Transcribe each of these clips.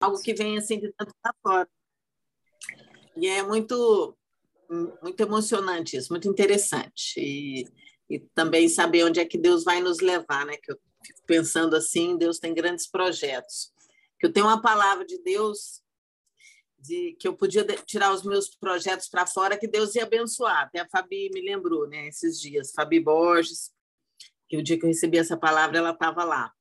algo que vem assim de tanto para fora. E é muito, muito emocionante isso, muito interessante. E, e também saber onde é que Deus vai nos levar, né? Que eu fico pensando assim, Deus tem grandes projetos. Que eu tenho uma palavra de Deus de que eu podia tirar os meus projetos para fora, que Deus ia abençoar. Até a Fabi me lembrou, né? Esses dias, Fabi Borges, que o dia que eu recebi essa palavra, ela estava lá.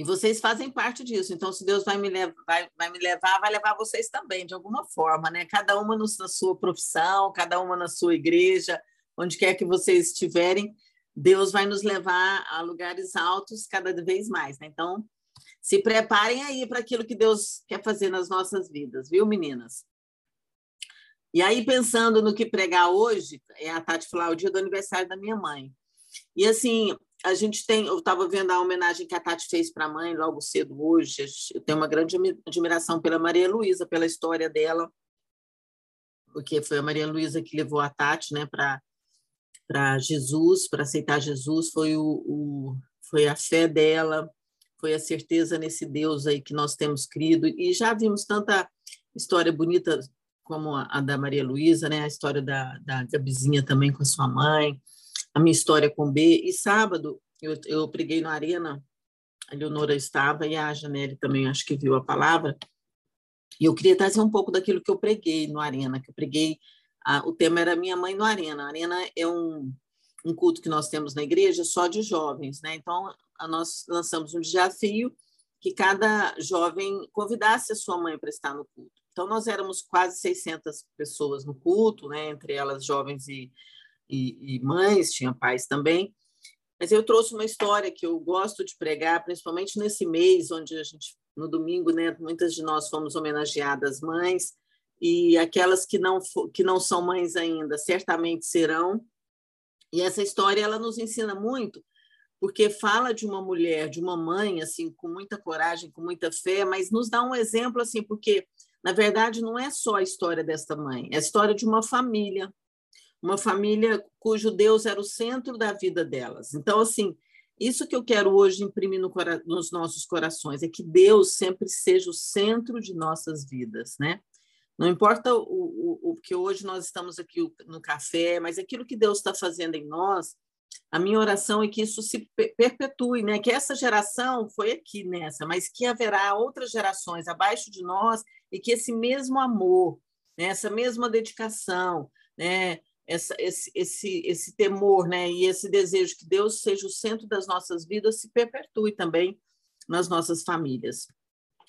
E vocês fazem parte disso. Então, se Deus vai me, levar, vai, vai me levar, vai levar vocês também, de alguma forma, né? Cada uma no, na sua profissão, cada uma na sua igreja, onde quer que vocês estiverem, Deus vai nos levar a lugares altos cada vez mais, né? Então, se preparem aí para aquilo que Deus quer fazer nas nossas vidas, viu, meninas? E aí, pensando no que pregar hoje, é a Tati falar o dia do aniversário da minha mãe. E assim, a gente tem, eu estava vendo a homenagem que a Tati fez para a mãe logo cedo hoje. Eu tenho uma grande admiração pela Maria Luísa, pela história dela, porque foi a Maria Luísa que levou a Tati, né, para Jesus, para aceitar Jesus, foi o, o, foi a fé dela, foi a certeza nesse Deus aí que nós temos crido e já vimos tanta história bonita como a, a da Maria Luísa, né, a história da, da Gabizinha também com a sua mãe a minha história com B. E sábado eu, eu preguei na Arena, a Leonora estava e a Janelle também acho que viu a palavra. E eu queria trazer um pouco daquilo que eu preguei no Arena, que eu preguei. A, o tema era Minha Mãe no Arena. A Arena é um, um culto que nós temos na igreja só de jovens, né? Então, nós lançamos um desafio que cada jovem convidasse a sua mãe para estar no culto. Então, nós éramos quase 600 pessoas no culto, né? entre elas jovens e e, e mães, tinha pais também. Mas eu trouxe uma história que eu gosto de pregar, principalmente nesse mês, onde a gente, no domingo, né, muitas de nós fomos homenageadas mães, e aquelas que não, que não são mães ainda certamente serão. E essa história ela nos ensina muito, porque fala de uma mulher, de uma mãe, assim, com muita coragem, com muita fé, mas nos dá um exemplo, assim, porque, na verdade, não é só a história desta mãe, é a história de uma família, uma família cujo Deus era o centro da vida delas. Então, assim, isso que eu quero hoje imprimir no, nos nossos corações é que Deus sempre seja o centro de nossas vidas, né? Não importa o, o, o que hoje nós estamos aqui no café, mas aquilo que Deus está fazendo em nós, a minha oração é que isso se perpetue, né? Que essa geração foi aqui nessa, mas que haverá outras gerações abaixo de nós e que esse mesmo amor, né? essa mesma dedicação, né? Essa, esse, esse, esse temor né, e esse desejo que Deus seja o centro das nossas vidas se perpetue também nas nossas famílias.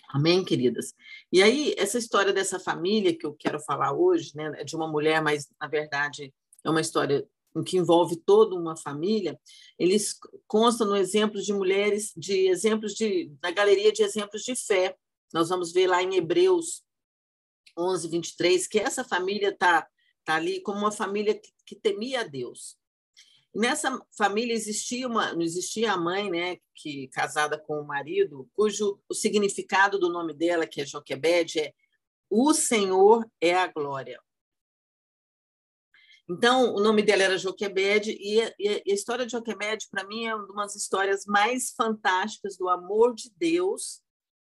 Amém, queridas? E aí, essa história dessa família que eu quero falar hoje, né, é de uma mulher, mas na verdade é uma história que envolve toda uma família, eles constam no exemplo de mulheres, de exemplos de, na galeria de exemplos de fé. Nós vamos ver lá em Hebreus 11, 23, que essa família está tá ali como uma família que, que temia a Deus. E nessa família existia uma, não existia a mãe, né, que casada com o marido, cujo o significado do nome dela, que é Joquebed, é o Senhor é a glória. Então, o nome dela era Joquebed, e, e a história de Joquebed, para mim, é uma das histórias mais fantásticas do amor de Deus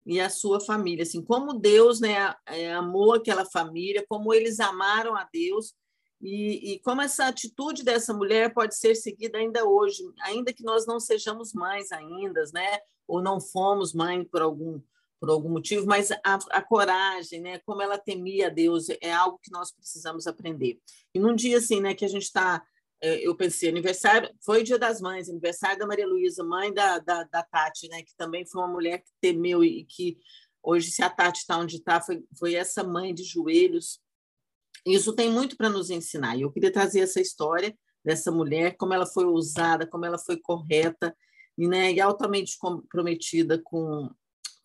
e a sua família, assim, como Deus, né, é, amou aquela família, como eles amaram a Deus e, e, como essa atitude dessa mulher pode ser seguida ainda hoje, ainda que nós não sejamos mães ainda, né, ou não fomos mãe por algum por algum motivo, mas a, a coragem, né, como ela temia a Deus, é algo que nós precisamos aprender. E num dia assim, né, que a gente está eu pensei, aniversário, foi o Dia das Mães, aniversário da Maria Luísa, mãe da, da, da, Tati, né, que também foi uma mulher que temeu e que hoje, se a Tati está onde está, foi, foi essa mãe de joelhos. Isso tem muito para nos ensinar. E eu queria trazer essa história dessa mulher, como ela foi ousada, como ela foi correta e, né, e altamente comprometida com,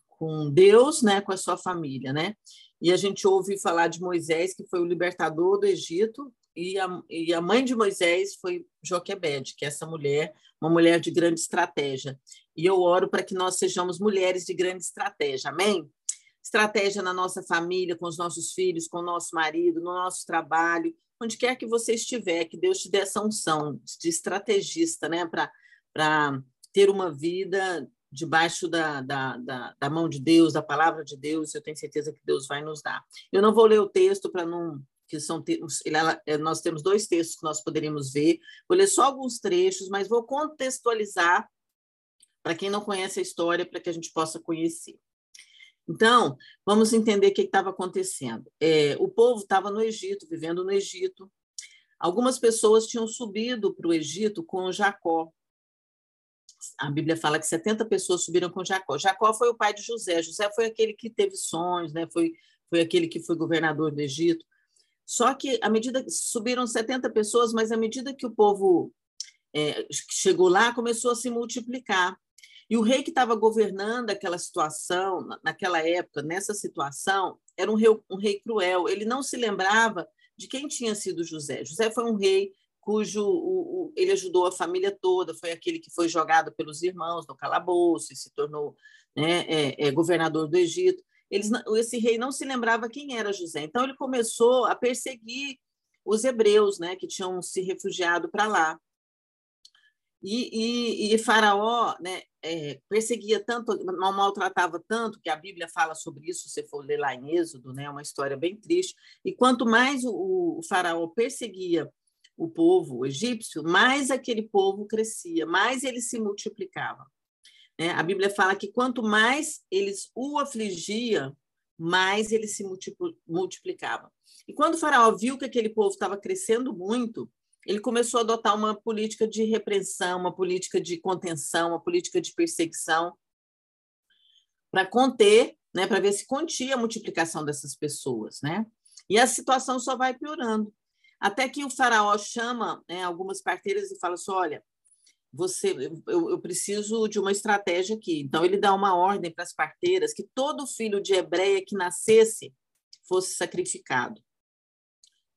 com Deus, né, com a sua família, né? E a gente ouve falar de Moisés, que foi o libertador do Egito, e a, e a mãe de Moisés foi Joquebed, que é essa mulher, uma mulher de grande estratégia. E eu oro para que nós sejamos mulheres de grande estratégia, amém? Estratégia na nossa família, com os nossos filhos, com o nosso marido, no nosso trabalho, onde quer que você estiver, que Deus te dê essa unção de estrategista, né, para ter uma vida debaixo da, da, da, da, mão de Deus, da palavra de Deus, eu tenho certeza que Deus vai nos dar. Eu não vou ler o texto para não. Que são é, Nós temos dois textos que nós poderíamos ver. Vou ler só alguns trechos, mas vou contextualizar para quem não conhece a história, para que a gente possa conhecer. Então, vamos entender o que estava acontecendo. É, o povo estava no Egito, vivendo no Egito. Algumas pessoas tinham subido para o Egito com Jacó. A Bíblia fala que 70 pessoas subiram com Jacó. Jacó foi o pai de José. José foi aquele que teve sonhos, né? foi, foi aquele que foi governador do Egito. Só que, à medida que subiram 70 pessoas, mas à medida que o povo é, chegou lá, começou a se multiplicar. E o rei que estava governando aquela situação, naquela época, nessa situação, era um rei, um rei cruel. Ele não se lembrava de quem tinha sido José. José foi um rei cujo o, o, ele ajudou a família toda, foi aquele que foi jogado pelos irmãos no calabouço e se tornou né, é, é, governador do Egito. Eles, esse rei não se lembrava quem era José, então ele começou a perseguir os hebreus, né, que tinham se refugiado para lá. E, e, e Faraó né, é, perseguia tanto, maltratava tanto, que a Bíblia fala sobre isso, se for ler lá em Êxodo, né, é uma história bem triste. E quanto mais o, o Faraó perseguia o povo egípcio, mais aquele povo crescia, mais ele se multiplicava. É, a Bíblia fala que quanto mais eles o afligia, mais ele se multiplicava. E quando o faraó viu que aquele povo estava crescendo muito, ele começou a adotar uma política de repressão, uma política de contenção, uma política de perseguição, para conter, né, para ver se contia a multiplicação dessas pessoas. Né? E a situação só vai piorando. Até que o faraó chama né, algumas parteiras e fala assim: olha, você, eu, eu, preciso de uma estratégia aqui. Então, ele dá uma ordem para as parteiras que todo filho de hebreia que nascesse fosse sacrificado.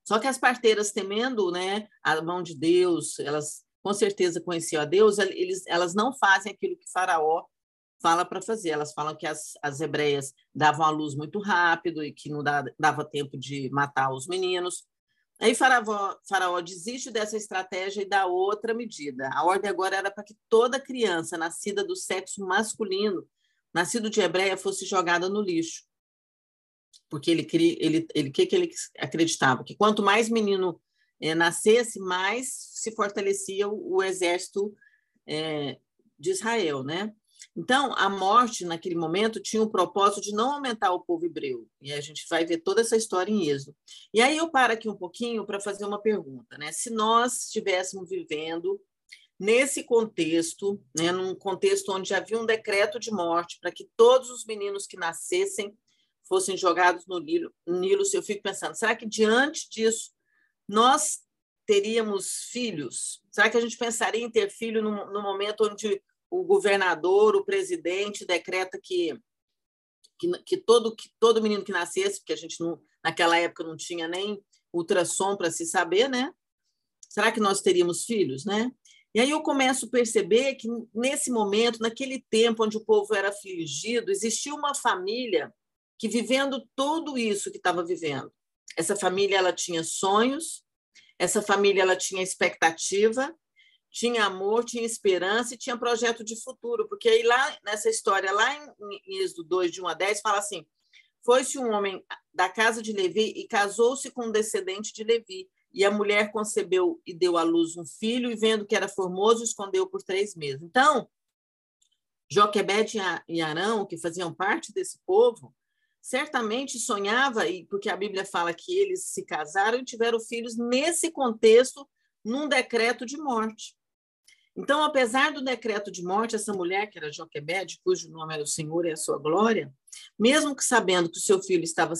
Só que as parteiras, temendo né, a mão de Deus, elas com certeza conheciam a Deus, eles, elas não fazem aquilo que Faraó fala para fazer. Elas falam que as, as hebreias davam a luz muito rápido e que não dava, dava tempo de matar os meninos. Aí Faraó, Faraó desiste dessa estratégia e dá outra medida. A ordem agora era para que toda criança nascida do sexo masculino, nascido de hebreia, fosse jogada no lixo porque ele ele ele que que ele acreditava que quanto mais menino é, nascesse mais se fortalecia o, o exército é, de Israel, né? Então a morte naquele momento tinha o propósito de não aumentar o povo hebreu e a gente vai ver toda essa história em Êxodo. E aí eu paro aqui um pouquinho para fazer uma pergunta, né? Se nós estivéssemos vivendo nesse contexto, né, num contexto onde havia um decreto de morte para que todos os meninos que nascessem fossem jogados no Nilo, Nilo, eu fico pensando, será que diante disso nós teríamos filhos? Será que a gente pensaria em ter filho no, no momento onde o governador, o presidente decreta que, que, que, todo, que todo menino que nascesse, porque a gente não, naquela época não tinha nem ultrassom para se saber, né? Será que nós teríamos filhos, né? E aí eu começo a perceber que nesse momento, naquele tempo onde o povo era afligido, existia uma família que vivendo tudo isso que estava vivendo, essa família ela tinha sonhos, essa família ela tinha expectativa, tinha amor, tinha esperança e tinha projeto de futuro, porque aí lá nessa história, lá em, Êxodo 2, de 1 a 10, fala assim: Foi-se um homem da casa de Levi e casou-se com um descendente de Levi. E a mulher concebeu e deu à luz um filho, e vendo que era formoso, escondeu por três meses. Então, Joquebede e Arão, que faziam parte desse povo, certamente sonhava, e porque a Bíblia fala que eles se casaram e tiveram filhos nesse contexto, num decreto de morte. Então, apesar do decreto de morte, essa mulher, que era Joquebede, cujo nome era o Senhor e a sua glória, mesmo que sabendo que o seu filho estava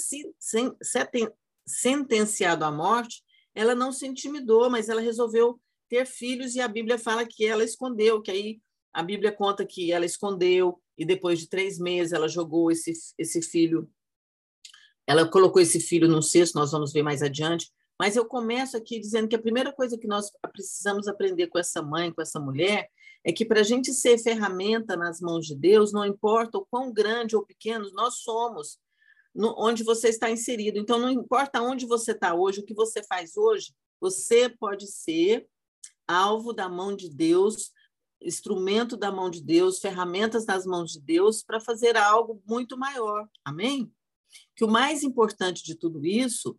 sentenciado à morte, ela não se intimidou, mas ela resolveu ter filhos e a Bíblia fala que ela escondeu, que aí a Bíblia conta que ela escondeu e depois de três meses ela jogou esse, esse filho ela colocou esse filho no cesto, nós vamos ver mais adiante, mas eu começo aqui dizendo que a primeira coisa que nós precisamos aprender com essa mãe, com essa mulher, é que para a gente ser ferramenta nas mãos de Deus, não importa o quão grande ou pequeno nós somos, no, onde você está inserido. Então, não importa onde você está hoje, o que você faz hoje, você pode ser alvo da mão de Deus instrumento da mão de Deus, ferramentas nas mãos de Deus para fazer algo muito maior. Amém? Que o mais importante de tudo isso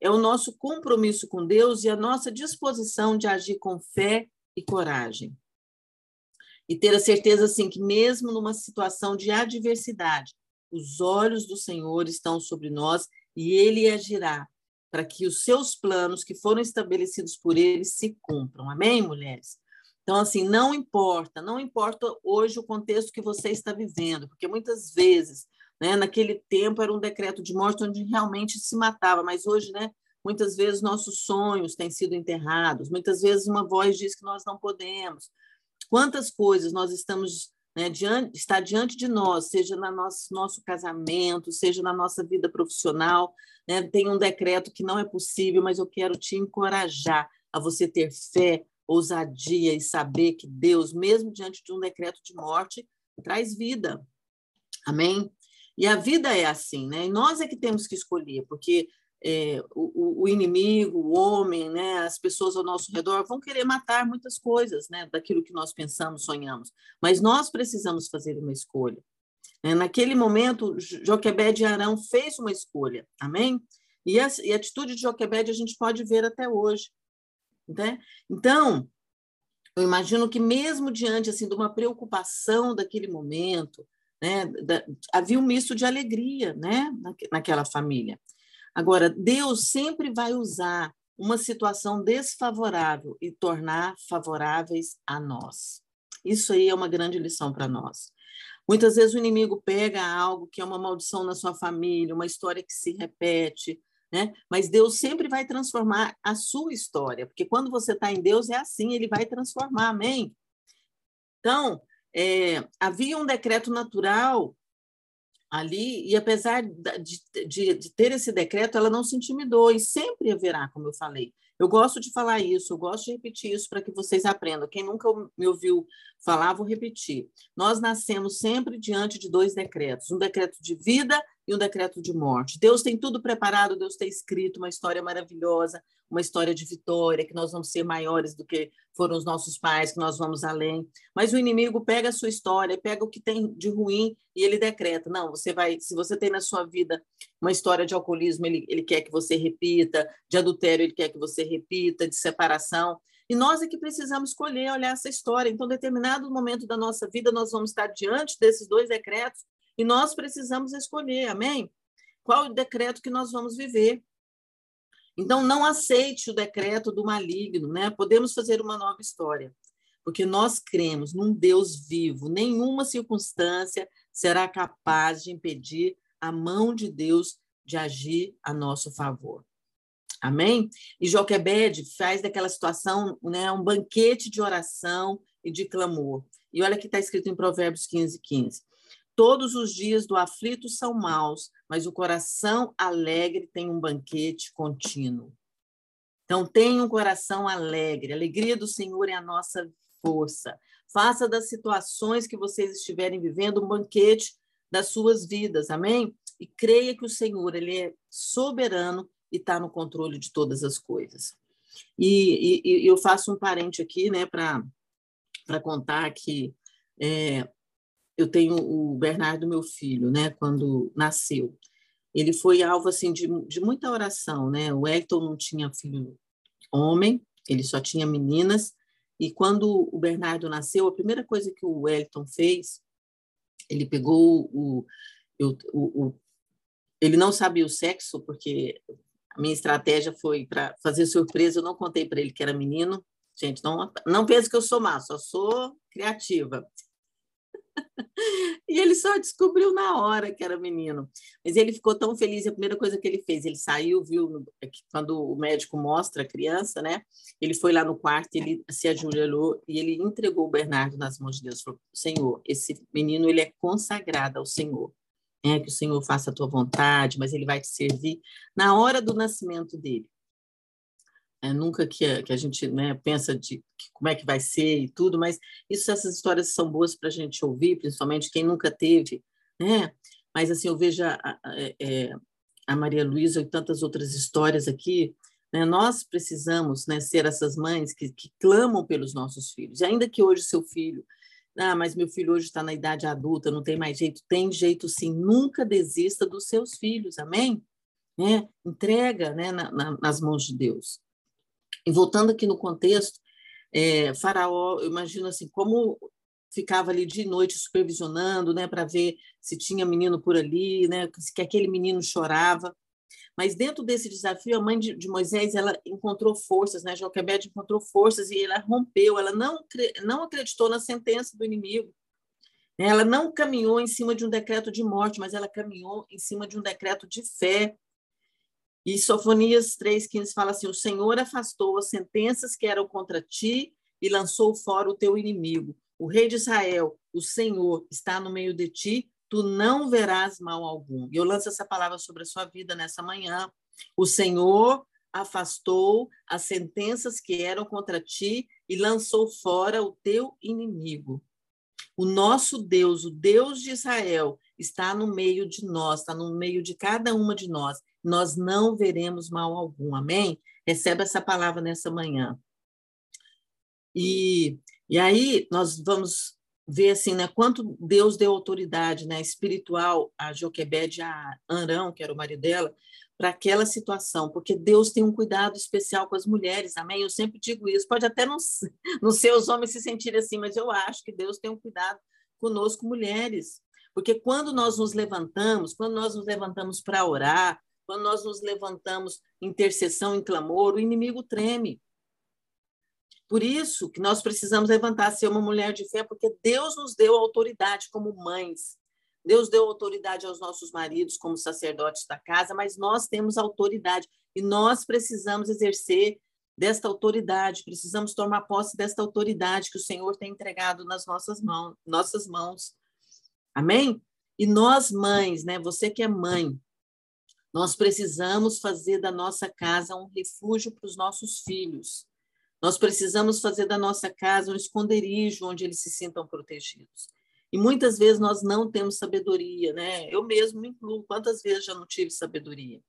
é o nosso compromisso com Deus e a nossa disposição de agir com fé e coragem. E ter a certeza, assim, que mesmo numa situação de adversidade, os olhos do Senhor estão sobre nós e Ele agirá para que os seus planos que foram estabelecidos por Ele se cumpram. Amém, mulheres? Então, assim, não importa, não importa hoje o contexto que você está vivendo, porque muitas vezes, né, naquele tempo era um decreto de morte onde realmente se matava, mas hoje, né, muitas vezes nossos sonhos têm sido enterrados, muitas vezes uma voz diz que nós não podemos. Quantas coisas nós estamos né, diante, está diante de nós, seja no nosso, nosso casamento, seja na nossa vida profissional, né, tem um decreto que não é possível, mas eu quero te encorajar a você ter fé, ousadia e saber que Deus, mesmo diante de um decreto de morte, traz vida. Amém? E a vida é assim, né? E nós é que temos que escolher, porque é, o, o, inimigo, o homem, né, as pessoas ao nosso redor vão querer matar muitas coisas, né, daquilo que nós pensamos, sonhamos. Mas nós precisamos fazer uma escolha. É, naquele momento, Joquebed e Arão fez uma escolha, amém? E a, e a atitude de Joquebed a gente pode ver até hoje. Né? Então, eu imagino que mesmo diante assim de uma preocupação daquele momento, né, da, havia um misto de alegria, né, naquela família. Agora, Deus sempre vai usar uma situação desfavorável e tornar favoráveis a nós. Isso aí é uma grande lição para nós. Muitas vezes o inimigo pega algo que é uma maldição na sua família, uma história que se repete, né? Mas Deus sempre vai transformar a sua história, porque quando você está em Deus é assim, Ele vai transformar, amém? Então, é, havia um decreto natural ali, e apesar de, de, de, ter esse decreto, ela não se intimidou, e sempre haverá, como eu falei. Eu gosto de falar isso, eu gosto de repetir isso para que vocês aprendam. Quem nunca me ouviu falar, vou repetir. Nós nascemos sempre diante de dois decretos: um decreto de vida e um decreto de morte. Deus tem tudo preparado, Deus tem escrito uma história maravilhosa, uma história de vitória, que nós vamos ser maiores do que foram os nossos pais, que nós vamos além. Mas o inimigo pega a sua história, pega o que tem de ruim e ele decreta: não, você vai, se você tem na sua vida uma história de alcoolismo, ele, ele quer que você repita, de adultério, ele quer que você repita, de separação. E nós é que precisamos escolher, olhar essa história. Então, determinado momento da nossa vida, nós vamos estar diante desses dois decretos e nós precisamos escolher, amém? Qual o decreto que nós vamos viver? Então, não aceite o decreto do maligno, né? Podemos fazer uma nova história, porque nós cremos num Deus vivo, nenhuma circunstância será capaz de impedir a mão de Deus de agir a nosso favor. Amém? E Joquebed faz daquela situação né, um banquete de oração e de clamor. E olha que está escrito em Provérbios 15, 15. Todos os dias do aflito são maus, mas o coração alegre tem um banquete contínuo. Então, tenha um coração alegre. A alegria do Senhor é a nossa força. Faça das situações que vocês estiverem vivendo um banquete das suas vidas. Amém? E creia que o Senhor ele é soberano e está no controle de todas as coisas. E, e, e eu faço um parente aqui, né, para contar que é, eu tenho o Bernardo, meu filho, né, quando nasceu. Ele foi alvo assim de, de muita oração, né? O Hector não tinha filho homem, ele só tinha meninas. E quando o Bernardo nasceu, a primeira coisa que o Wellington fez, ele pegou o, o, o, o ele não sabia o sexo, porque minha estratégia foi para fazer surpresa, eu não contei para ele que era menino. Gente, não, não pense que eu sou má, só sou criativa. e ele só descobriu na hora que era menino. Mas ele ficou tão feliz, a primeira coisa que ele fez, ele saiu, viu, é quando o médico mostra a criança, né? Ele foi lá no quarto, ele se ajoelhou e ele entregou o Bernardo nas mãos de Deus. Falou, Senhor, esse menino, ele é consagrado ao Senhor. É, que o Senhor faça a tua vontade, mas ele vai te servir na hora do nascimento dele. É, nunca que a, que a gente né, pensa de que, como é que vai ser e tudo, mas isso, essas histórias são boas para a gente ouvir, principalmente quem nunca teve, né? Mas assim, eu vejo a, a, é, a Maria Luísa e tantas outras histórias aqui, Né? Nós precisamos né, ser essas mães que, que clamam pelos nossos filhos. E ainda que hoje seu filho ah, mas meu filho hoje está na idade adulta, não tem mais jeito. Tem jeito sim. Nunca desista dos seus filhos, amém? Né? Entrega né, na, na, nas mãos de Deus. E voltando aqui no contexto, é, Faraó, eu imagino assim, como ficava ali de noite supervisionando, né, para ver se tinha menino por ali, né, que aquele menino chorava. Mas dentro desse desafio, a mãe de, de Moisés ela encontrou forças, né? Joquebede encontrou forças e ela rompeu. Ela não não acreditou na sentença do inimigo. Ela não caminhou em cima de um decreto de morte, mas ela caminhou em cima de um decreto de fé. E Sofonias 3,15 fala assim: O Senhor afastou as sentenças que eram contra ti e lançou fora o teu inimigo. O rei de Israel, o Senhor, está no meio de ti, tu não verás mal algum. E eu lanço essa palavra sobre a sua vida nessa manhã. O Senhor afastou as sentenças que eram contra ti e lançou fora o teu inimigo. O nosso Deus, o Deus de Israel, está no meio de nós, está no meio de cada uma de nós. Nós não veremos mal algum. Amém? Receba essa palavra nessa manhã. E, e aí nós vamos ver assim, né, quanto Deus deu autoridade, né, espiritual a Joquebed, a Arão, que era o marido dela, para aquela situação, porque Deus tem um cuidado especial com as mulheres, amém? Eu sempre digo isso, pode até não, não ser os homens se sentirem assim, mas eu acho que Deus tem um cuidado conosco, mulheres, porque quando nós nos levantamos, quando nós nos levantamos para orar, quando nós nos levantamos intercessão, em clamor, o inimigo treme. Por isso que nós precisamos levantar, ser uma mulher de fé, porque Deus nos deu autoridade como mães. Deus deu autoridade aos nossos maridos como sacerdotes da casa, mas nós temos autoridade e nós precisamos exercer desta autoridade, precisamos tomar posse desta autoridade que o Senhor tem entregado nas nossas mãos, nossas mãos. Amém? E nós mães, né, você que é mãe, nós precisamos fazer da nossa casa um refúgio para os nossos filhos. Nós precisamos fazer da nossa casa um esconderijo onde eles se sintam protegidos. E muitas vezes nós não temos sabedoria, né? Eu mesmo me incluo, quantas vezes já não tive sabedoria?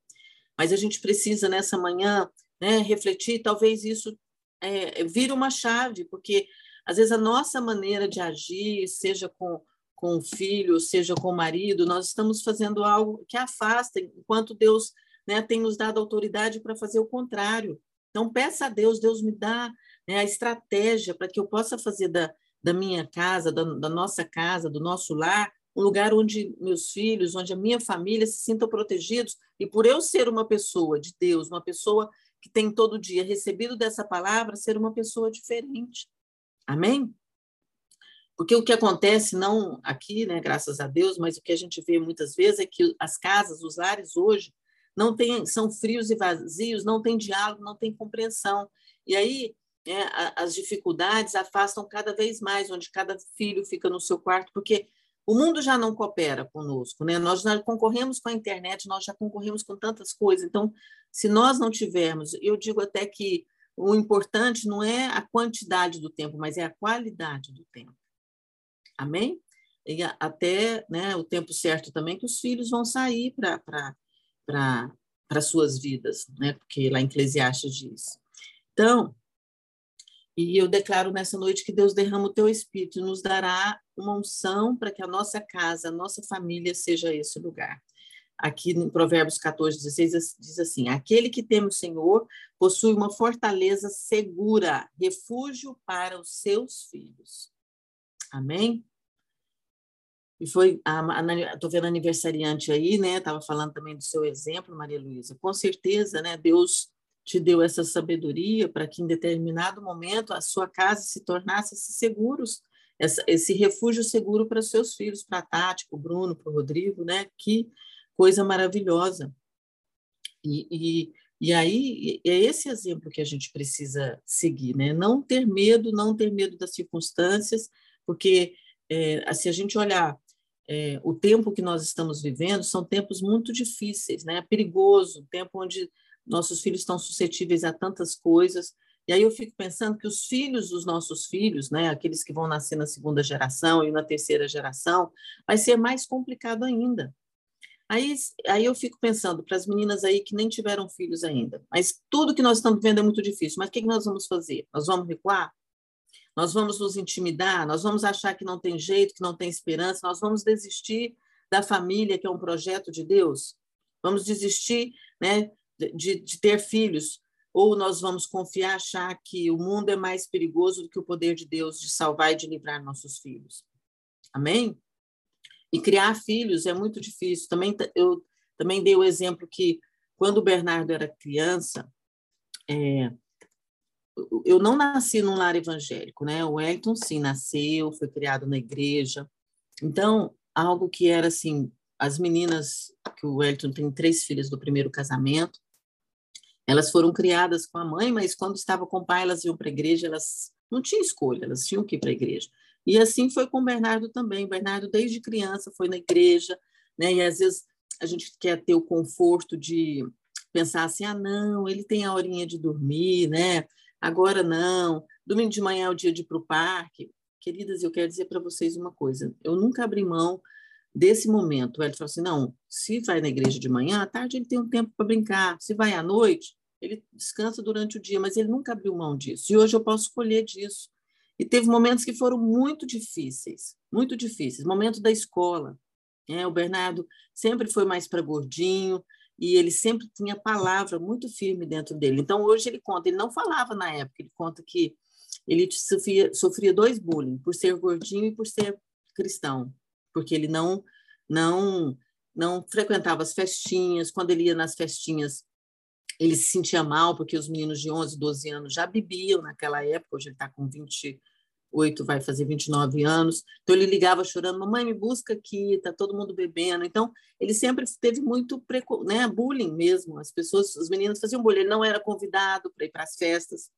Mas a gente precisa nessa manhã, né, refletir, talvez isso é, vira uma chave, porque às vezes a nossa maneira de agir, seja com com o filho, seja com o marido, nós estamos fazendo algo que afasta, enquanto Deus né, tem nos dado autoridade para fazer o contrário. Então, peça a Deus, Deus me dá né, a estratégia para que eu possa fazer da, da minha casa, da, da nossa casa, do nosso lar, um lugar onde meus filhos, onde a minha família se sintam protegidos. E por eu ser uma pessoa de Deus, uma pessoa que tem todo dia recebido dessa palavra, ser uma pessoa diferente. Amém? Porque o que acontece, não aqui, né, graças a Deus, mas o que a gente vê muitas vezes é que as casas, os lares hoje, não tem, são frios e vazios, não tem diálogo, não tem compreensão. E aí é, as dificuldades afastam cada vez mais, onde cada filho fica no seu quarto, porque o mundo já não coopera conosco, né? Nós já concorremos com a internet, nós já concorremos com tantas coisas. Então, se nós não tivermos, eu digo até que o importante não é a quantidade do tempo, mas é a qualidade do tempo. Amém? E até né, o tempo certo também que os filhos vão sair para para suas vidas, né? Porque lá em Eclesiastes diz. Então, e eu declaro nessa noite que Deus derrama o teu espírito e nos dará uma unção para que a nossa casa, a nossa família seja esse lugar. Aqui no Provérbios 14, 16 diz assim: Aquele que teme o Senhor possui uma fortaleza segura, refúgio para os seus filhos. Amém? E foi, estou vendo aniversariante aí, né? Estava falando também do seu exemplo, Maria Luísa. Com certeza, né? Deus te deu essa sabedoria para que em determinado momento a sua casa se tornasse seguros, essa, esse refúgio seguro para seus filhos, para a Tati, para o Bruno, para o Rodrigo, né? Que coisa maravilhosa. E, e, e aí é esse exemplo que a gente precisa seguir, né? Não ter medo, não ter medo das circunstâncias, porque é, se a gente olhar é, o tempo que nós estamos vivendo são tempos muito difíceis, né? Perigoso, tempo onde nossos filhos estão suscetíveis a tantas coisas. E aí eu fico pensando que os filhos dos nossos filhos, né, aqueles que vão nascer na segunda geração e na terceira geração, vai ser mais complicado ainda. Aí, aí eu fico pensando para as meninas aí que nem tiveram filhos ainda, mas tudo que nós estamos vendo é muito difícil. Mas o que, que nós vamos fazer? Nós vamos recuar? Nós vamos nos intimidar? Nós vamos achar que não tem jeito, que não tem esperança? Nós vamos desistir da família, que é um projeto de Deus? Vamos desistir né, de, de ter filhos? Ou nós vamos confiar, achar que o mundo é mais perigoso do que o poder de Deus de salvar e de livrar nossos filhos? Amém? E criar filhos é muito difícil. Também eu também dei o exemplo que quando o Bernardo era criança, é, eu não nasci num lar evangélico, né? O Wellington sim nasceu, foi criado na igreja. Então, algo que era assim, as meninas que o Wellington tem três filhas do primeiro casamento, elas foram criadas com a mãe, mas quando estava com o pai, elas iam para a igreja, elas não tinham escolha, elas tinham que ir para a igreja. E assim foi com o Bernardo também. O Bernardo, desde criança, foi na igreja, né? e às vezes a gente quer ter o conforto de pensar assim: ah, não, ele tem a horinha de dormir, né? Agora não, domingo de manhã é o dia de ir para o parque. Queridas, eu quero dizer para vocês uma coisa: eu nunca abri mão desse momento. Ele falou assim: não, se vai na igreja de manhã, à tarde ele tem um tempo para brincar, se vai à noite, ele descansa durante o dia, mas ele nunca abriu mão disso. E hoje eu posso escolher disso. E teve momentos que foram muito difíceis, muito difíceis. Momento da escola. Né? O Bernardo sempre foi mais para gordinho e ele sempre tinha palavra muito firme dentro dele. Então, hoje ele conta, ele não falava na época, ele conta que ele sofria, sofria dois bullying, por ser gordinho e por ser cristão, porque ele não, não, não frequentava as festinhas, quando ele ia nas festinhas, ele se sentia mal, porque os meninos de 11, 12 anos já bebiam naquela época, hoje ele está com 20, oito vai fazer 29 anos. Então ele ligava chorando, mamãe me busca aqui, tá todo mundo bebendo. Então ele sempre teve muito preco... né, bullying mesmo. As pessoas, os meninos faziam bullying. Ele não era convidado para ir para as festas.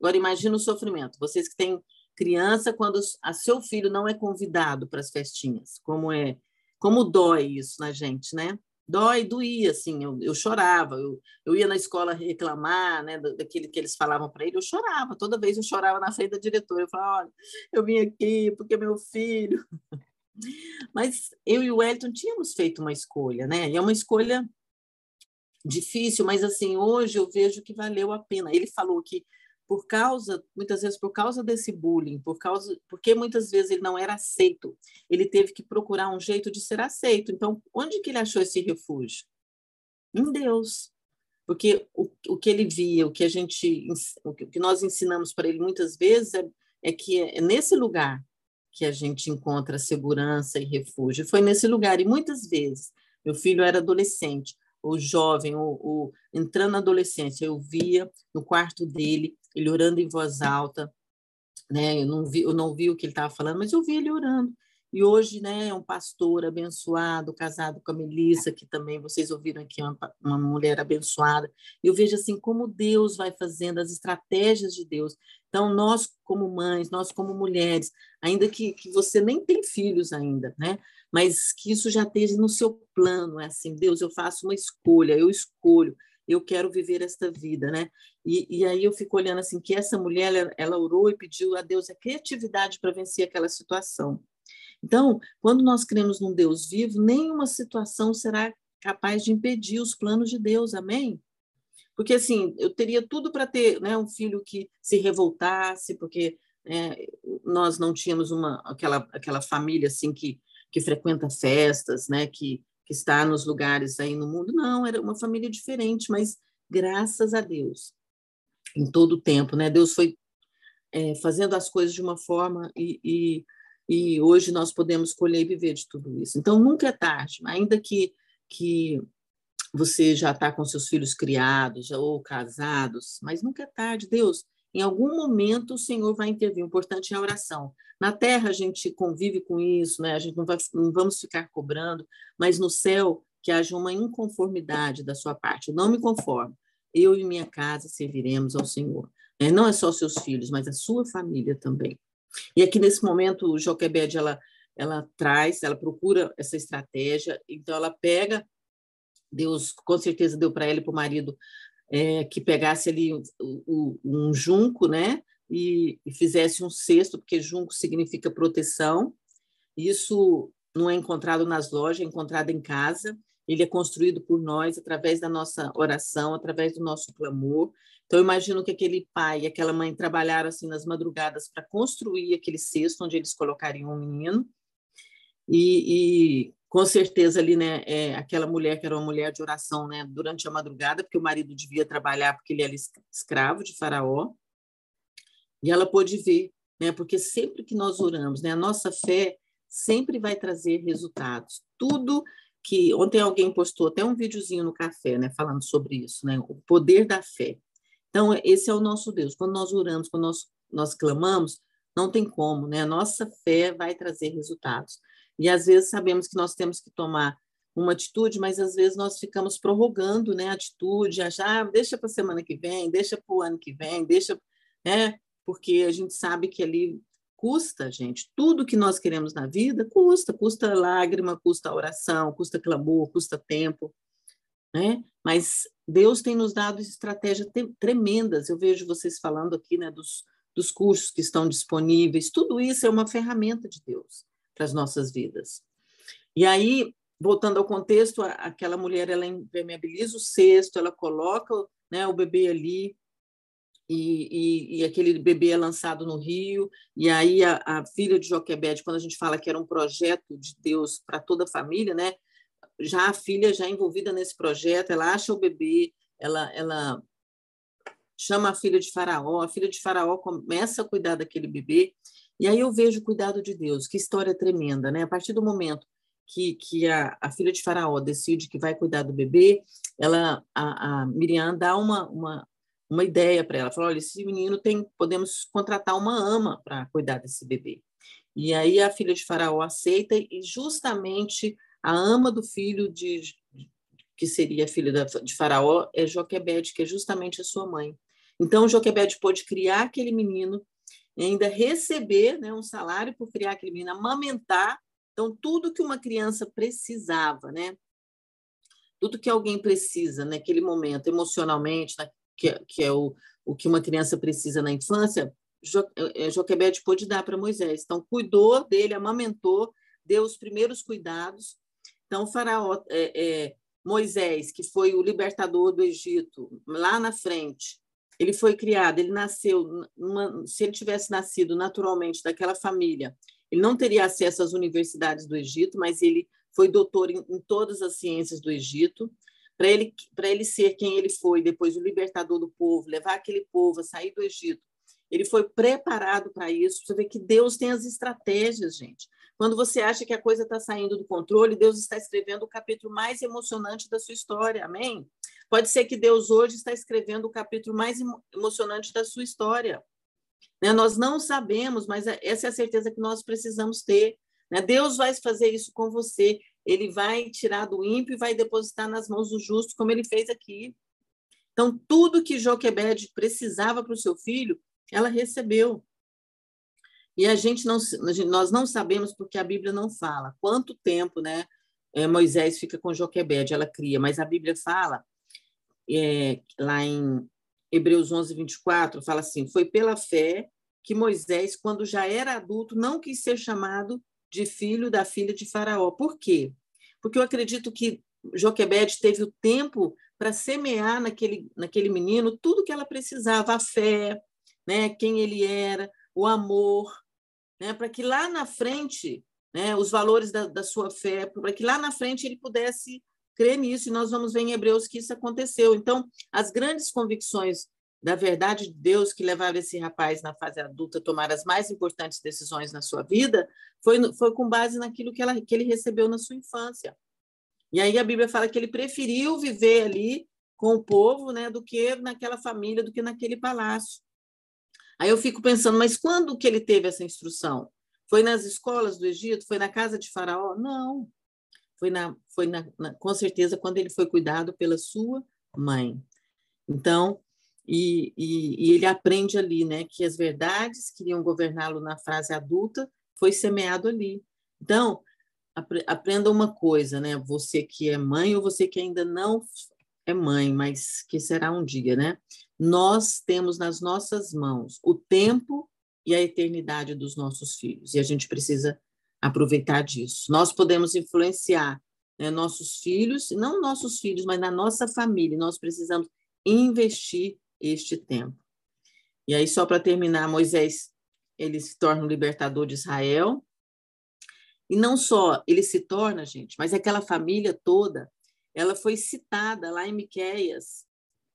Agora imagina o sofrimento. Vocês que têm criança quando a seu filho não é convidado para as festinhas, como é, como dói isso na gente, né? Dói, doía, assim, eu, eu chorava, eu, eu ia na escola reclamar, né, daquele que eles falavam para ele, eu chorava, toda vez eu chorava na frente da diretora, eu falava, olha, eu vim aqui porque meu filho... Mas eu e o Wellington tínhamos feito uma escolha, né, e é uma escolha difícil, mas assim, hoje eu vejo que valeu a pena. Ele falou que por causa, muitas vezes por causa desse bullying, por causa, porque muitas vezes ele não era aceito, ele teve que procurar um jeito de ser aceito. Então, onde que ele achou esse refúgio? Em Deus. Porque o, o que ele via, o que a gente, o que nós ensinamos para ele muitas vezes é, é que é nesse lugar que a gente encontra segurança e refúgio. Foi nesse lugar e muitas vezes meu filho era adolescente, ou jovem, ou, ou entrando na adolescência, eu via no quarto dele ele orando em voz alta, né? Eu não vi, eu não vi o que ele estava falando, mas eu vi ele orando. E hoje, né, é um pastor abençoado, casado com a Melissa, que também vocês ouviram aqui, uma, uma mulher abençoada. Eu vejo assim como Deus vai fazendo as estratégias de Deus. Então, nós como mães, nós como mulheres, ainda que, que você nem tem filhos ainda, né? Mas que isso já esteja no seu plano, é assim, Deus, eu faço uma escolha, eu escolho eu quero viver esta vida, né? E, e aí eu fico olhando assim que essa mulher ela, ela orou e pediu a Deus a criatividade para vencer aquela situação. Então, quando nós cremos num Deus vivo, nenhuma situação será capaz de impedir os planos de Deus, amém? Porque assim, eu teria tudo para ter né, um filho que se revoltasse, porque é, nós não tínhamos uma aquela aquela família assim que que frequenta festas, né, que que está nos lugares aí no mundo. Não, era uma família diferente, mas graças a Deus, em todo o tempo, né? Deus foi é, fazendo as coisas de uma forma e, e, e, hoje nós podemos escolher e viver de tudo isso. Então, nunca é tarde, ainda que, que você já está com seus filhos criados ou casados, mas nunca é tarde. Deus, em algum momento o Senhor vai intervir. O importante é a oração. Na terra a gente convive com isso, né? a gente não, vai, não vamos ficar cobrando, mas no céu que haja uma inconformidade da sua parte. Eu não me conformo. Eu e minha casa serviremos ao Senhor. É, não é só seus filhos, mas a sua família também. E aqui nesse momento, Joquebed, ela, ela traz, ela procura essa estratégia, então ela pega, Deus com certeza deu para ela e para o marido é, que pegasse ali o, um junco, né? E, e, fizesse um cesto, porque junco significa proteção. Isso não é encontrado nas lojas, é encontrado em casa. ele é construído por nós através da nossa oração, através do nosso clamor. Então, eu imagino que aquele pai e aquela mãe trabalharam assim nas madrugadas para construir aquele cesto onde eles colocariam o menino. E, e, com certeza ali, né, é, aquela mulher que era uma mulher de oração, né, durante a madrugada, porque o marido devia trabalhar porque ele era escravo de Faraó. E ela pôde ver, né, porque sempre que nós oramos, né, a nossa fé sempre vai trazer resultados. Tudo que ontem alguém postou até um videozinho no café, né, falando sobre isso, né, o poder da fé. Então, esse é o nosso Deus. Quando nós oramos, quando nós, nós clamamos, não tem como, né? A nossa fé vai trazer resultados. E às vezes sabemos que nós temos que tomar uma atitude, mas às vezes nós ficamos prorrogando, né, a atitude, achar, ah, deixa para a semana que vem, deixa para o ano que vem, deixa, né? Porque a gente sabe que ali custa, gente, tudo que nós queremos na vida custa, custa lágrima, custa oração, custa clamor, custa tempo, né? Mas Deus tem nos dado estratégias tremendas. Eu vejo vocês falando aqui, né, dos, dos cursos que estão disponíveis. Tudo isso é uma ferramenta de Deus para as nossas vidas. E aí, voltando ao contexto, aquela mulher ela impermeabiliza o cesto, ela coloca né, o bebê ali e, e, e, aquele bebê é lançado no rio, e aí a, a filha de Joquebede, quando a gente fala que era um projeto de Deus para toda a família, né, já a filha já envolvida nesse projeto, ela acha o bebê, ela, ela chama a filha de Faraó, a filha de Faraó começa a cuidar daquele bebê, e aí eu vejo o cuidado de Deus, que história tremenda, né? A partir do momento que, que a, a filha de Faraó decide que vai cuidar do bebê, ela, a, a Miriam dá uma, uma, uma ideia para ela, fala, olha, esse menino tem, podemos contratar uma ama para cuidar desse bebê. E aí a filha de Faraó aceita e justamente a ama do filho de que seria filha de Faraó é Joquebede, que é justamente a sua mãe. Então Joquebede pôde criar aquele menino, ainda receber né, um salário por criar aquele menino, amamentar. Então tudo que uma criança precisava, né? Tudo que alguém precisa naquele momento, emocionalmente, né, que, é, que é o, o que uma criança precisa na infância, jo, é, Joquebede pôde dar para Moisés. Então cuidou dele, amamentou, deu os primeiros cuidados então, Faraó, é, é, Moisés, que foi o libertador do Egito, lá na frente, ele foi criado, ele nasceu, uma, se ele tivesse nascido naturalmente daquela família, ele não teria acesso às universidades do Egito, mas ele foi doutor em, em todas as ciências do Egito. Para ele, ele ser quem ele foi, depois o libertador do povo, levar aquele povo a sair do Egito, ele foi preparado para isso. Você vê que Deus tem as estratégias, gente. Quando você acha que a coisa está saindo do controle, Deus está escrevendo o capítulo mais emocionante da sua história. Amém? Pode ser que Deus hoje está escrevendo o capítulo mais emocionante da sua história. Né? Nós não sabemos, mas é, essa é a certeza que nós precisamos ter. Né? Deus vai fazer isso com você. Ele vai tirar do ímpio e vai depositar nas mãos do justo, como ele fez aqui. Então, tudo que Joquebed precisava para o seu filho, ela recebeu. E a gente não, nós não sabemos porque a Bíblia não fala quanto tempo, né? É, Moisés fica com Joquebede, ela cria, mas a Bíblia fala é, lá em Hebreus 11, 24, fala assim: foi pela fé que Moisés, quando já era adulto, não quis ser chamado de filho da filha de Faraó. Por quê? Porque eu acredito que Joquebede teve o tempo para semear naquele, naquele menino tudo que ela precisava, a fé, né, quem ele era, o amor, né, para que lá na frente, né, os valores da, da sua fé, para que lá na frente ele pudesse crer nisso, e nós vamos ver em Hebreus que isso aconteceu. Então, as grandes convicções da verdade de Deus que levaram esse rapaz na fase adulta a tomar as mais importantes decisões na sua vida, foi, foi com base naquilo que, ela, que ele recebeu na sua infância. E aí a Bíblia fala que ele preferiu viver ali com o povo né, do que naquela família, do que naquele palácio. Aí eu fico pensando, mas quando que ele teve essa instrução? Foi nas escolas do Egito? Foi na casa de Faraó? Não. Foi, na, foi na, na, com certeza quando ele foi cuidado pela sua mãe. Então, e, e, e ele aprende ali, né, que as verdades que iriam governá-lo na fase adulta foi semeado ali. Então, aprenda uma coisa, né? Você que é mãe ou você que ainda não é mãe, mas que será um dia, né? Nós temos nas nossas mãos o tempo e a eternidade dos nossos filhos, e a gente precisa aproveitar disso. Nós podemos influenciar né, nossos filhos, não nossos filhos, mas na nossa família. Nós precisamos investir este tempo. E aí, só para terminar, Moisés ele se torna o libertador de Israel. E não só ele se torna, gente, mas aquela família toda, ela foi citada lá em Miqueias,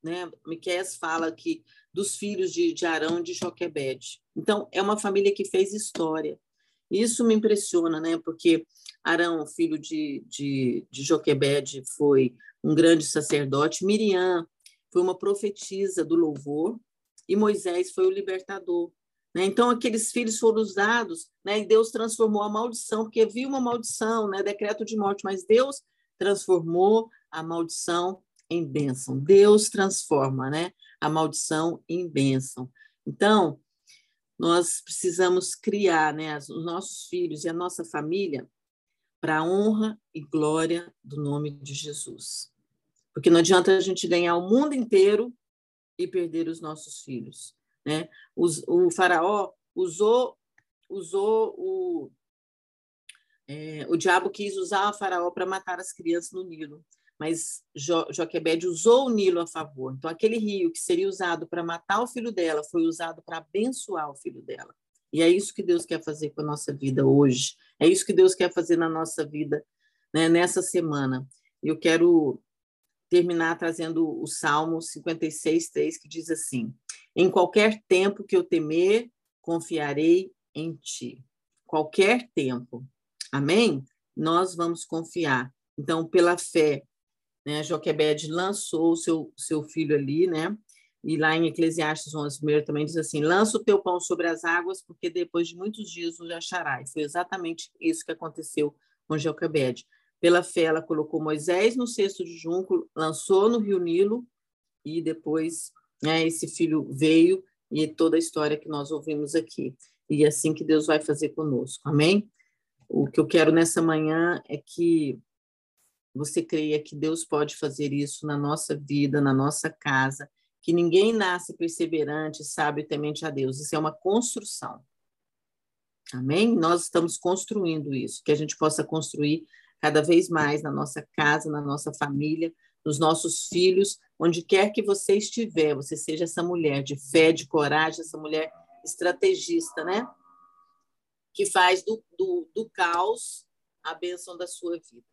né? Miqueias fala que dos filhos de, de Arão e de Joquebede. Então, é uma família que fez história. Isso me impressiona, né? Porque Arão, filho de, de, de Joquebede, foi um grande sacerdote. Miriam foi uma profetisa do louvor. E Moisés foi o libertador. Né? Então, aqueles filhos foram usados, né? e Deus transformou a maldição, porque havia uma maldição, né? decreto de morte, mas Deus transformou a maldição em bênção. Deus transforma né? a maldição em bênção. Então, nós precisamos criar né, os nossos filhos e a nossa família para a honra e glória do nome de Jesus. Porque não adianta a gente ganhar o mundo inteiro e perder os nossos filhos. Né? O, o faraó usou, usou o, é, o diabo quis usar o faraó para matar as crianças no Nilo mas jo Joquebede usou o Nilo a favor. Então, aquele rio que seria usado para matar o filho dela foi usado para abençoar o filho dela. E é isso que Deus quer fazer com a nossa vida hoje. É isso que Deus quer fazer na nossa vida né, nessa semana. Eu quero terminar trazendo o Salmo 56, 3, que diz assim: Em qualquer tempo que eu temer, confiarei em ti. Qualquer tempo. Amém? Nós vamos confiar. Então, pela fé, né? Joquebed lançou o seu, seu filho ali, né? E lá em Eclesiastes 11, primeiro também diz assim: lança o teu pão sobre as águas, porque depois de muitos dias o acharás. Foi exatamente isso que aconteceu com Joquebed. Pela fé, ela colocou Moisés no cesto de junco, lançou no rio Nilo, e depois né, esse filho veio, e toda a história que nós ouvimos aqui. E é assim que Deus vai fazer conosco. Amém? O que eu quero nessa manhã é que você creia que Deus pode fazer isso na nossa vida, na nossa casa, que ninguém nasce perseverante, sábio e temente a Deus. Isso é uma construção. Amém? Nós estamos construindo isso, que a gente possa construir cada vez mais na nossa casa, na nossa família, nos nossos filhos, onde quer que você estiver, você seja essa mulher de fé, de coragem, essa mulher estrategista, né? Que faz do, do, do caos a bênção da sua vida.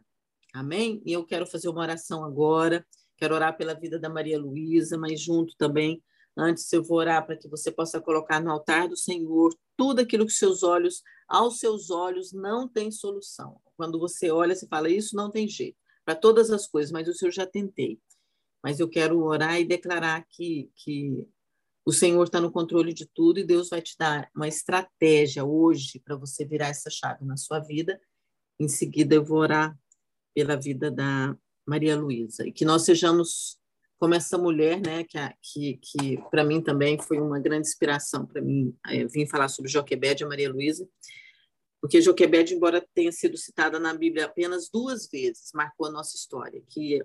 Amém? E eu quero fazer uma oração agora. Quero orar pela vida da Maria Luísa, mas junto também, antes eu vou orar para que você possa colocar no altar do Senhor tudo aquilo que seus olhos, aos seus olhos, não tem solução. Quando você olha, você fala, isso não tem jeito. Para todas as coisas, mas o Senhor já tentei. Mas eu quero orar e declarar que, que o Senhor está no controle de tudo e Deus vai te dar uma estratégia hoje para você virar essa chave na sua vida. Em seguida, eu vou orar pela vida da Maria Luísa. E que nós sejamos como essa mulher, né, que, que, que para mim também foi uma grande inspiração para mim é, vim falar sobre Joquebede e Maria Luísa, porque Joquebede, embora tenha sido citada na Bíblia apenas duas vezes, marcou a nossa história, que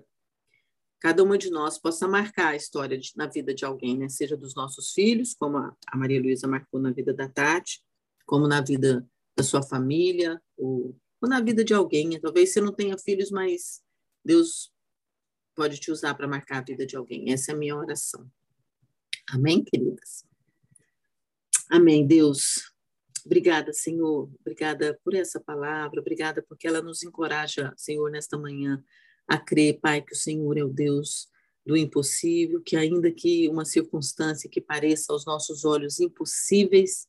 cada uma de nós possa marcar a história de, na vida de alguém, né, seja dos nossos filhos, como a, a Maria Luísa marcou na vida da Tati, como na vida da sua família, ou ou na vida de alguém. Talvez você não tenha filhos, mas Deus pode te usar para marcar a vida de alguém. Essa é a minha oração. Amém, queridas? Amém, Deus. Obrigada, Senhor. Obrigada por essa palavra. Obrigada porque ela nos encoraja, Senhor, nesta manhã a crer, Pai, que o Senhor é o Deus do impossível, que ainda que uma circunstância que pareça aos nossos olhos impossíveis,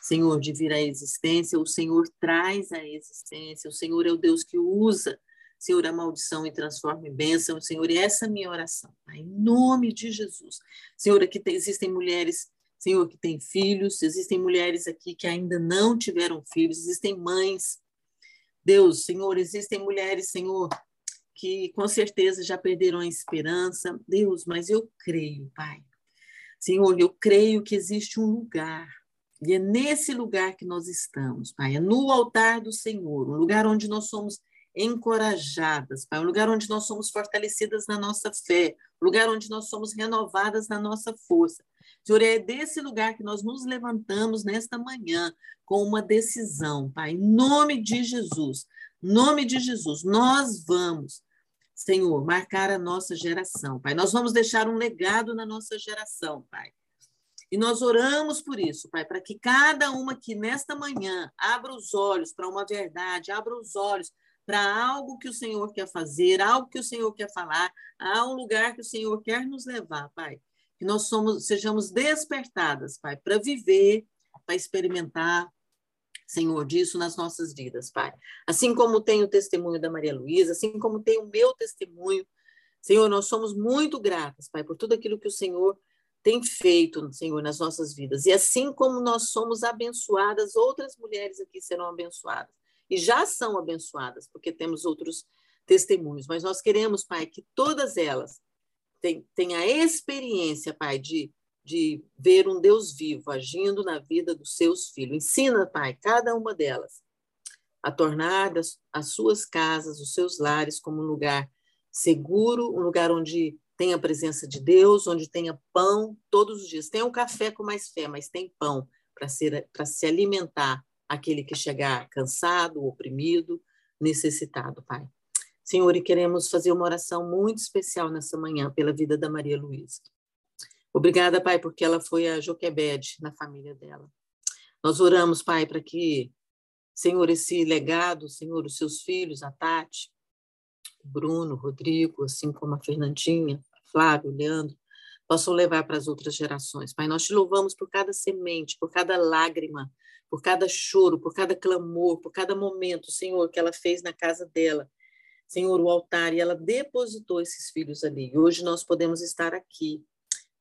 Senhor, de vir à existência, o Senhor traz à existência, o Senhor é o Deus que usa, Senhor, a maldição e transforma em bênção, Senhor, e essa é a minha oração, Pai, em nome de Jesus. Senhor, aqui tem, existem mulheres, Senhor, que têm filhos, existem mulheres aqui que ainda não tiveram filhos, existem mães, Deus, Senhor, existem mulheres, Senhor, que com certeza já perderam a esperança, Deus, mas eu creio, Pai. Senhor, eu creio que existe um lugar e é nesse lugar que nós estamos, Pai, é no altar do Senhor, um lugar onde nós somos encorajadas, Pai, um lugar onde nós somos fortalecidas na nossa fé, um lugar onde nós somos renovadas na nossa força. Senhor, é desse lugar que nós nos levantamos nesta manhã com uma decisão, Pai, em nome de Jesus. nome de Jesus, nós vamos, Senhor, marcar a nossa geração, Pai. Nós vamos deixar um legado na nossa geração, Pai. E nós oramos por isso, Pai, para que cada uma que nesta manhã abra os olhos para uma verdade, abra os olhos para algo que o Senhor quer fazer, algo que o Senhor quer falar, a um lugar que o Senhor quer nos levar, Pai. Que nós somos, sejamos despertadas, Pai, para viver, para experimentar, Senhor, disso nas nossas vidas, Pai. Assim como tem o testemunho da Maria Luísa, assim como tem o meu testemunho, Senhor, nós somos muito gratas, Pai, por tudo aquilo que o Senhor tem feito, Senhor, nas nossas vidas. E assim como nós somos abençoadas, outras mulheres aqui serão abençoadas. E já são abençoadas, porque temos outros testemunhos. Mas nós queremos, Pai, que todas elas tenham a experiência, Pai, de, de ver um Deus vivo agindo na vida dos seus filhos. Ensina, Pai, cada uma delas a tornar as, as suas casas, os seus lares, como um lugar seguro, um lugar onde tem a presença de Deus, onde tenha pão todos os dias. Tem um café com mais fé, mas tem pão para ser para se alimentar aquele que chegar cansado, oprimido, necessitado, Pai. Senhor, e queremos fazer uma oração muito especial nessa manhã pela vida da Maria Luísa. Obrigada, Pai, porque ela foi a Joquebede na família dela. Nós oramos, Pai, para que, Senhor, esse legado, Senhor, os seus filhos, a Tati, Bruno, Rodrigo, assim como a Fernandinha, Flávio, Leandro, possam levar para as outras gerações. Pai, nós te louvamos por cada semente, por cada lágrima, por cada choro, por cada clamor, por cada momento, Senhor, que ela fez na casa dela. Senhor, o altar, e ela depositou esses filhos ali. E hoje nós podemos estar aqui,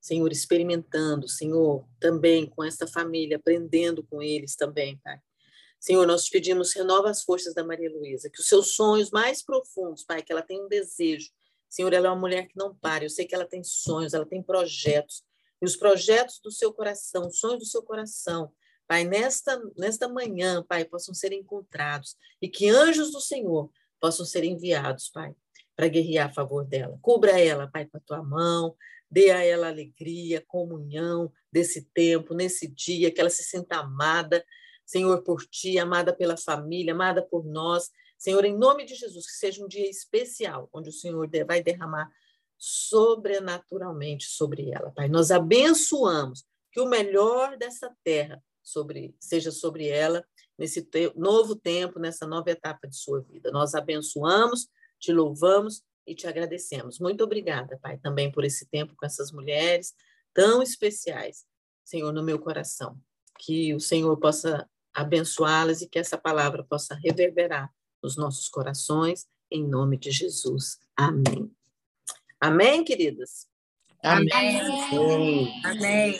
Senhor, experimentando, Senhor, também com esta família, aprendendo com eles também, Pai. Senhor, nós te pedimos, renova as forças da Maria Luísa, que os seus sonhos mais profundos, Pai, que ela tenha um desejo Senhor, ela é uma mulher que não para. Eu sei que ela tem sonhos, ela tem projetos. E os projetos do seu coração, os sonhos do seu coração, Pai, nesta, nesta manhã, Pai, possam ser encontrados. E que anjos do Senhor possam ser enviados, Pai, para guerrear a favor dela. Cubra ela, Pai, com a tua mão. Dê a ela alegria, comunhão desse tempo, nesse dia, que ela se sinta amada, Senhor, por ti, amada pela família, amada por nós, Senhor, em nome de Jesus, que seja um dia especial, onde o Senhor vai derramar sobrenaturalmente sobre ela, Pai. Nós abençoamos que o melhor dessa terra sobre, seja sobre ela nesse te novo tempo, nessa nova etapa de sua vida. Nós abençoamos, te louvamos e te agradecemos. Muito obrigada, Pai, também por esse tempo com essas mulheres tão especiais, Senhor, no meu coração. Que o Senhor possa abençoá-las e que essa palavra possa reverberar nos nossos corações, em nome de Jesus. Amém. Amém, queridas? Amém. Amém. Amém.